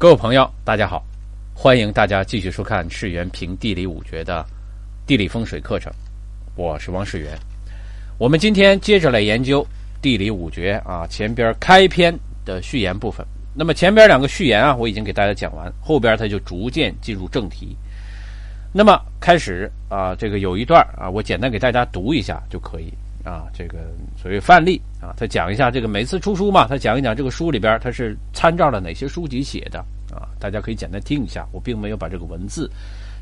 各位朋友，大家好，欢迎大家继续收看世源评地理五绝的地理风水课程，我是王世元。我们今天接着来研究地理五绝啊，前边开篇的序言部分。那么前边两个序言啊，我已经给大家讲完，后边它就逐渐进入正题。那么开始啊，这个有一段啊，我简单给大家读一下就可以啊。这个所谓范例啊，他讲一下这个每次出书嘛，他讲一讲这个书里边他是参照了哪些书籍写的啊，大家可以简单听一下。我并没有把这个文字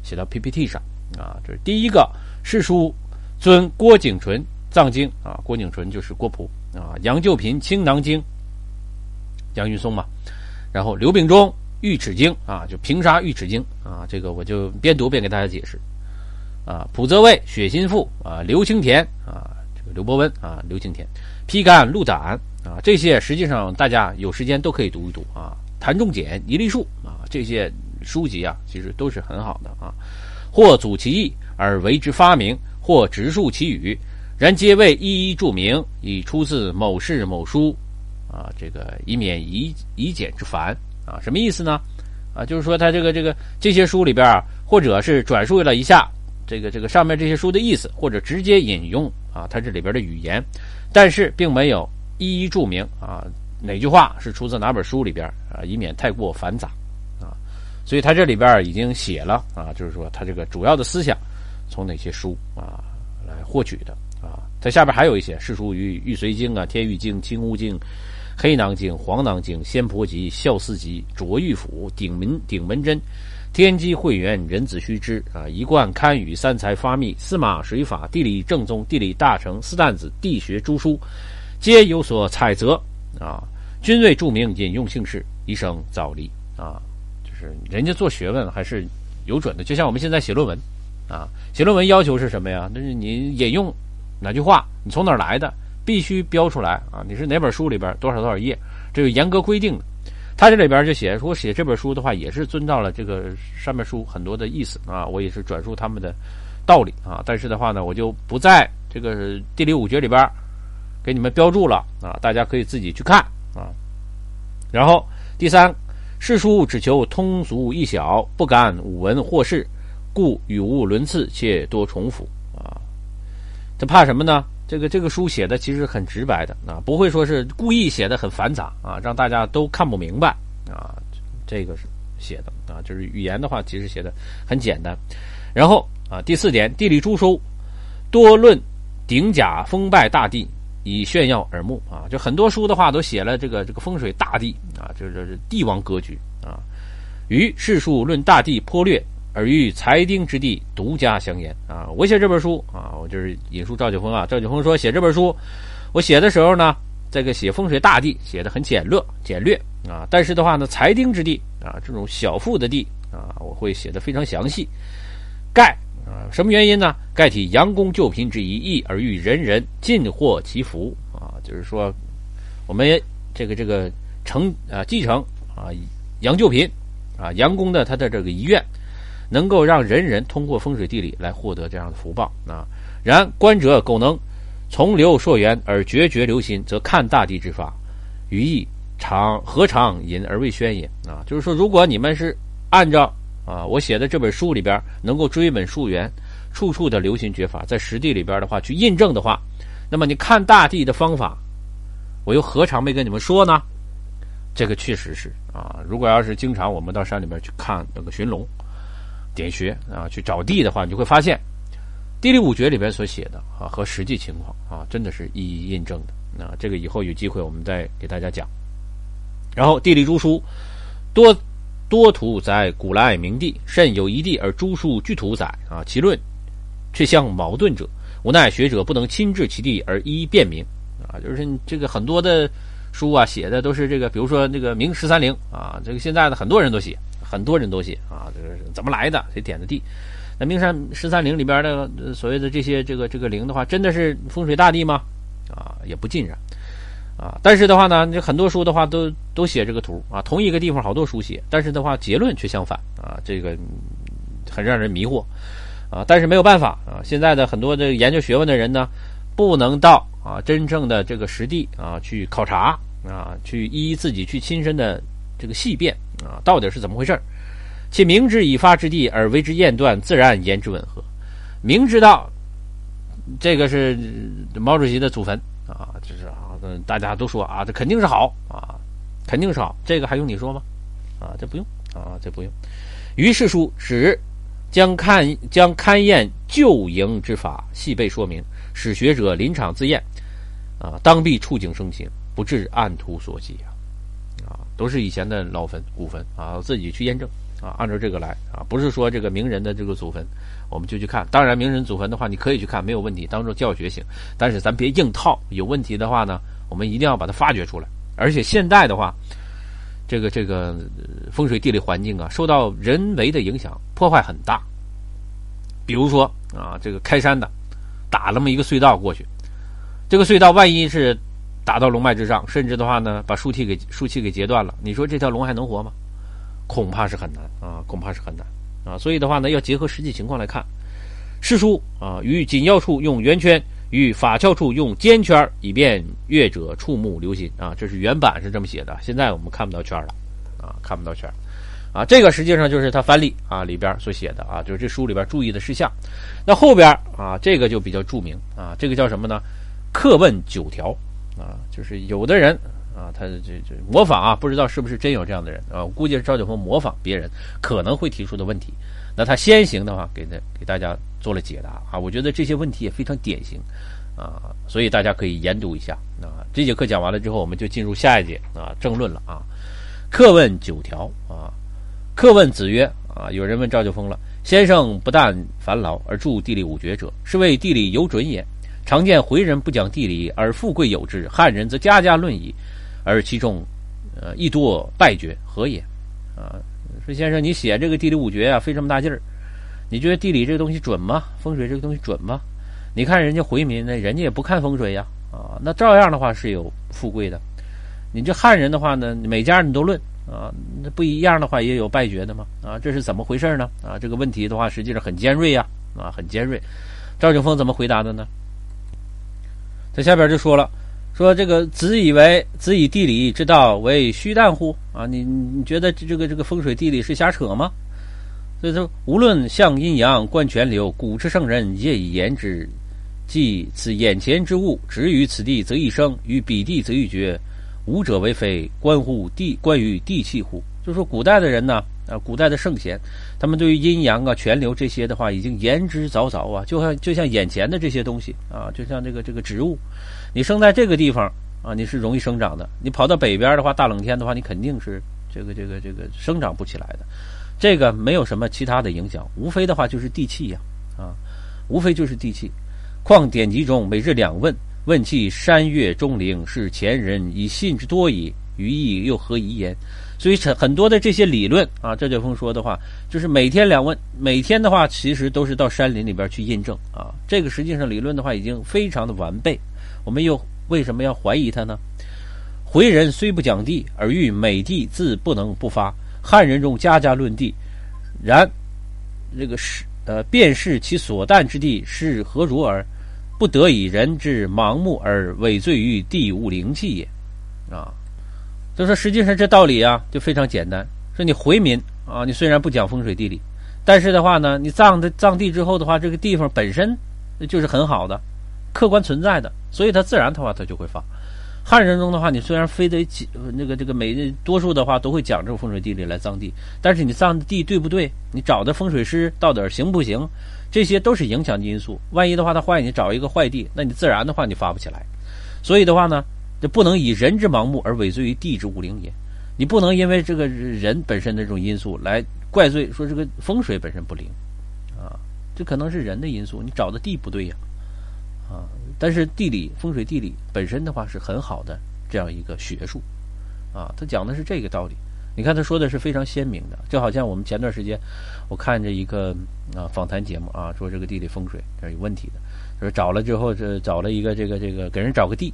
写到 PPT 上啊。这是第一个世书尊郭景纯藏经啊，郭景纯就是郭璞啊，杨旧平青囊经。杨云松嘛，然后刘秉忠《玉齿经》啊，就平沙《玉齿经》啊，这个我就边读边给大家解释啊。蒲泽卫《血心赋》啊，刘清田啊，刘伯温啊，刘清田《披肝鹿胆》啊，这些实际上大家有时间都可以读一读啊。谭仲简《一粒树》啊，这些书籍啊，其实都是很好的啊。或祖其意而为之发明，或直述其语，然皆为一一注明，以出自某事某书。啊，这个以免以以简之繁啊，什么意思呢？啊，就是说他这个这个这些书里边，或者是转述了一下这个这个上面这些书的意思，或者直接引用啊，它这里边的语言，但是并没有一一注明啊哪句话是出自哪本书里边啊，以免太过繁杂啊。所以他这里边已经写了啊，就是说他这个主要的思想从哪些书啊来获取的啊。在下边还有一些《世书》于《玉髓经》啊，《天玉经》《金乌经》。黑囊经、黄囊经、仙婆集、孝思集、卓玉府、顶门顶门针、天机会元、人子须知啊，一贯堪舆、三才发密、司马水法、地理正宗、地理大成、四旦子、地学诸书，皆有所采择啊。均为著名引用姓氏，一生早离啊。就是人家做学问还是有准的，就像我们现在写论文啊，写论文要求是什么呀？那是你引用哪句话，你从哪儿来的？必须标出来啊！你是哪本书里边多少多少页？这有严格规定的。他这里边就写说，写这本书的话，也是遵照了这个上面书很多的意思啊。我也是转述他们的道理啊。但是的话呢，我就不在这个地理五诀里边给你们标注了啊。大家可以自己去看啊。然后第三，世书只求通俗易晓，不敢武文或事，故语无伦次，且多重复啊。他怕什么呢？这个这个书写的其实很直白的啊，不会说是故意写的很繁杂啊，让大家都看不明白啊。这个是写的啊，就是语言的话，其实写的很简单。然后啊，第四点，地理诸书多论顶甲封败大地，以炫耀耳目啊。就很多书的话都写了这个这个风水大地啊，就是帝王格局啊。于世数论大地颇略。而与裁丁之地独家相言啊！我写这本书啊，我就是引述赵九峰啊。赵九峰说写这本书，我写的时候呢，这个写风水大地写的很简略简略啊。但是的话呢，裁丁之地啊，这种小富的地啊，我会写的非常详细。盖啊，什么原因呢？盖体阳公救贫之一义，而欲人人尽获其福啊。就是说，我们这个这个承啊继承啊杨救贫啊杨公的他的这个遗愿。能够让人人通过风水地理来获得这样的福报啊！然观者苟能从流溯源而决绝留心，则看大地之法，于意常何尝隐而未宣也啊！就是说，如果你们是按照啊我写的这本书里边能够追本溯源，处处的留心诀法，在实地里边的话去印证的话，那么你看大地的方法，我又何尝没跟你们说呢？这个确实是啊！如果要是经常我们到山里边去看那个寻龙。点穴啊，去找地的话，你就会发现，地理五诀里边所写的啊，和实际情况啊，真的是一一印证的。那这个以后有机会我们再给大家讲。然后地理诸书多多图载古来名地，甚有一地而诸书具图载啊，其论却相矛盾者，无奈学者不能亲至其地而一一辨明啊。就是这个很多的书啊，写的都是这个，比如说那个明十三陵啊，这个现在的很多人都写。很多人都写啊，这个怎么来的？谁点的地？那名山十三陵里边的所谓的这些这个这个陵的话，真的是风水大地吗？啊，也不尽然啊。但是的话呢，这很多书的话都都写这个图啊，同一个地方好多书写，但是的话结论却相反啊，这个很让人迷惑啊。但是没有办法啊，现在的很多的研究学问的人呢，不能到啊真正的这个实地啊去考察啊，去一一自己去亲身的这个细辨啊，到底是怎么回事儿且明知已发之地而为之验断，自然言之吻合。明知道这个是毛主席的祖坟啊，就是啊，大家都说啊，这肯定是好啊，肯定是好，这个还用你说吗？啊，这不用啊，这不用。于是书指将看将勘验旧营之法细备说明，使学者临场自验啊，当必触景生情，不至按图索骥啊。啊，都是以前的老坟古坟啊，自己去验证啊，按照这个来啊，不是说这个名人的这个祖坟我们就去看。当然，名人祖坟的话，你可以去看，没有问题，当做教学性。但是咱别硬套，有问题的话呢，我们一定要把它发掘出来。而且现在的话，这个这个风水地理环境啊，受到人为的影响，破坏很大。比如说啊，这个开山的打那么一个隧道过去，这个隧道万一是。打到龙脉之上，甚至的话呢，把树体给树气给截断了。你说这条龙还能活吗？恐怕是很难啊，恐怕是很难啊。所以的话呢，要结合实际情况来看。师书啊，于紧要处用圆圈，与法窍处用尖圈，以便阅者触目留心啊。这是原版是这么写的，现在我们看不到圈了啊，看不到圈啊。这个实际上就是他翻例啊里边所写的啊，就是这书里边注意的事项。那后边啊，这个就比较著名啊，这个叫什么呢？课问九条。啊，就是有的人啊，他这这模仿啊，不知道是不是真有这样的人啊？我估计是赵九峰模仿别人可能会提出的问题。那他先行的话，给他给大家做了解答啊。我觉得这些问题也非常典型啊，所以大家可以研读一下啊。这节课讲完了之后，我们就进入下一节啊，政论了啊。课问九条啊，课问子曰啊，有人问赵九峰了：先生不但烦劳而著地理五绝者，是为地理有准也？常见回人不讲地理而富贵有之，汉人则家家论矣，而其中，呃，亦多败绝，何也？啊，说先生，你写这个地理五绝啊，费这么大劲儿，你觉得地理这个东西准吗？风水这个东西准吗？你看人家回民呢，人家也不看风水呀，啊，那照样的话是有富贵的。你这汉人的话呢，每家你都论啊，那不一样的话也有败绝的嘛，啊，这是怎么回事呢？啊，这个问题的话实际上很尖锐呀，啊，很尖锐。赵景峰怎么回答的呢？在下边就说了，说这个子以为子以地理之道为虚诞乎？啊，你你觉得这个这个风水地理是瞎扯吗？所以说，无论向阴阳、观泉流，古之圣人业以言之。即此眼前之物，止于此地则一生，于彼地则一绝。无者为非关乎地，关于地气乎？就说古代的人呢。啊，古代的圣贤，他们对于阴阳啊、泉流这些的话，已经言之凿凿啊，就像就像眼前的这些东西啊，就像这个这个植物，你生在这个地方啊，你是容易生长的；你跑到北边的话，大冷天的话，你肯定是这个这个这个生长不起来的。这个没有什么其他的影响，无非的话就是地气呀，啊，无非就是地气。况典籍中每日两问，问其山岳钟灵，是前人以信之多矣，余意又何疑焉？所以很很多的这些理论啊，赵九峰说的话，就是每天两问，每天的话其实都是到山林里边去印证啊。这个实际上理论的话已经非常的完备，我们又为什么要怀疑他呢？回人虽不讲地，而欲美地自不能不发。汉人中家家论地，然这个是呃便是其所诞之地是何如耳？不得以人之盲目而委罪于地无灵气也啊。就说实际上这道理啊，就非常简单。说你回民啊，你虽然不讲风水地理，但是的话呢，你葬的葬地之后的话，这个地方本身就是很好的，客观存在的，所以它自然的话它就会发。汉人中的话，你虽然非得讲那个这个每多数的话都会讲这个风水地理来葬地，但是你葬的地对不对？你找的风水师到底行不行？这些都是影响因素。万一的话它坏，你找一个坏地，那你自然的话你发不起来。所以的话呢。这不能以人之盲目而委罪于地之无灵也，你不能因为这个人本身的这种因素来怪罪说这个风水本身不灵，啊，这可能是人的因素，你找的地不对呀，啊，但是地理风水地理本身的话是很好的这样一个学术，啊，他讲的是这个道理，你看他说的是非常鲜明的，就好像我们前段时间我看着一个啊访谈节目啊，说这个地理风水这有问题的，说找了之后这找了一个这个这个给人找个地。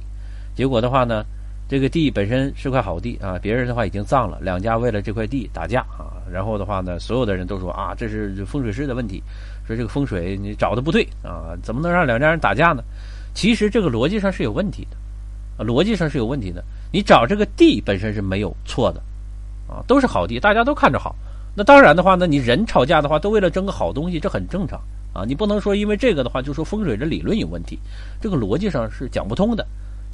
结果的话呢，这个地本身是块好地啊，别人的话已经葬了，两家为了这块地打架啊，然后的话呢，所有的人都说啊，这是风水师的问题，说这个风水你找的不对啊，怎么能让两家人打架呢？其实这个逻辑上是有问题的，逻辑上是有问题的。你找这个地本身是没有错的，啊，都是好地，大家都看着好。那当然的话呢，你人吵架的话，都为了争个好东西，这很正常啊。你不能说因为这个的话，就说风水的理论有问题，这个逻辑上是讲不通的。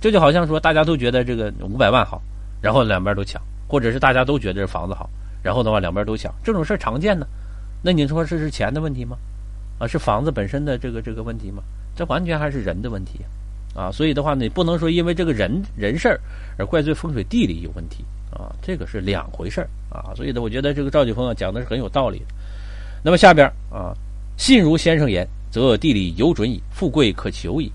这就好像说大家都觉得这个五百万好，然后两边都抢，或者是大家都觉得这房子好，然后的话两边都抢，这种事常见呢。那你说这是钱的问题吗？啊，是房子本身的这个这个问题吗？这完全还是人的问题啊。所以的话呢，你不能说因为这个人人事儿而怪罪风水地理有问题。啊，这个是两回事啊，所以呢，我觉得这个赵继峰啊讲的是很有道理的。那么下边啊，信如先生言，则地理有准矣，富贵可求矣。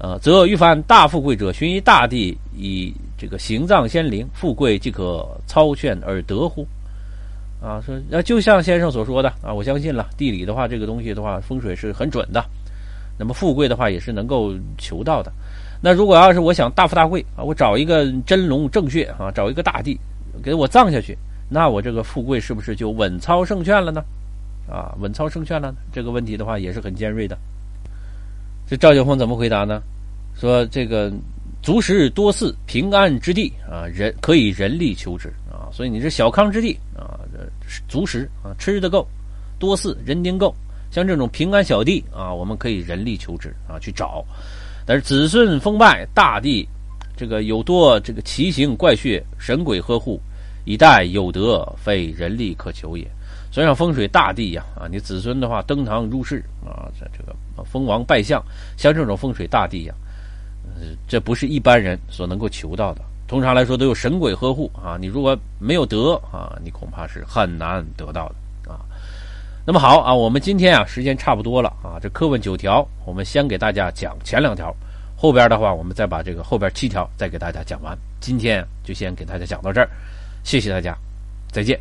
呃，则欲凡大富贵者，寻一大地，以这个行藏先灵，富贵即可操劝而得乎？啊，说那就像先生所说的啊，我相信了，地理的话，这个东西的话，风水是很准的。那么富贵的话，也是能够求到的。那如果要是我想大富大贵啊，我找一个真龙正穴啊，找一个大地给我葬下去，那我这个富贵是不是就稳操胜券了呢？啊，稳操胜券了？这个问题的话也是很尖锐的。这赵九峰怎么回答呢？说这个足食多似平安之地啊，人可以人力求之啊，所以你这小康之地啊，足食啊，吃的够，多似人丁够，像这种平安小地啊，我们可以人力求之啊，去找。但是子孙封拜大地，这个有多这个奇形怪穴神鬼呵护，以待有德，非人力可求也。所以像风水大地呀，啊，你子孙的话登堂入室啊，这这个封王拜相，像这种风水大地呀，这不是一般人所能够求到的。通常来说都有神鬼呵护啊，你如果没有德啊，你恐怕是很难得到的啊。那么好啊，我们今天啊时间差不多了啊，这课问九条，我们先给大家讲前两条，后边的话我们再把这个后边七条再给大家讲完。今天就先给大家讲到这儿，谢谢大家，再见。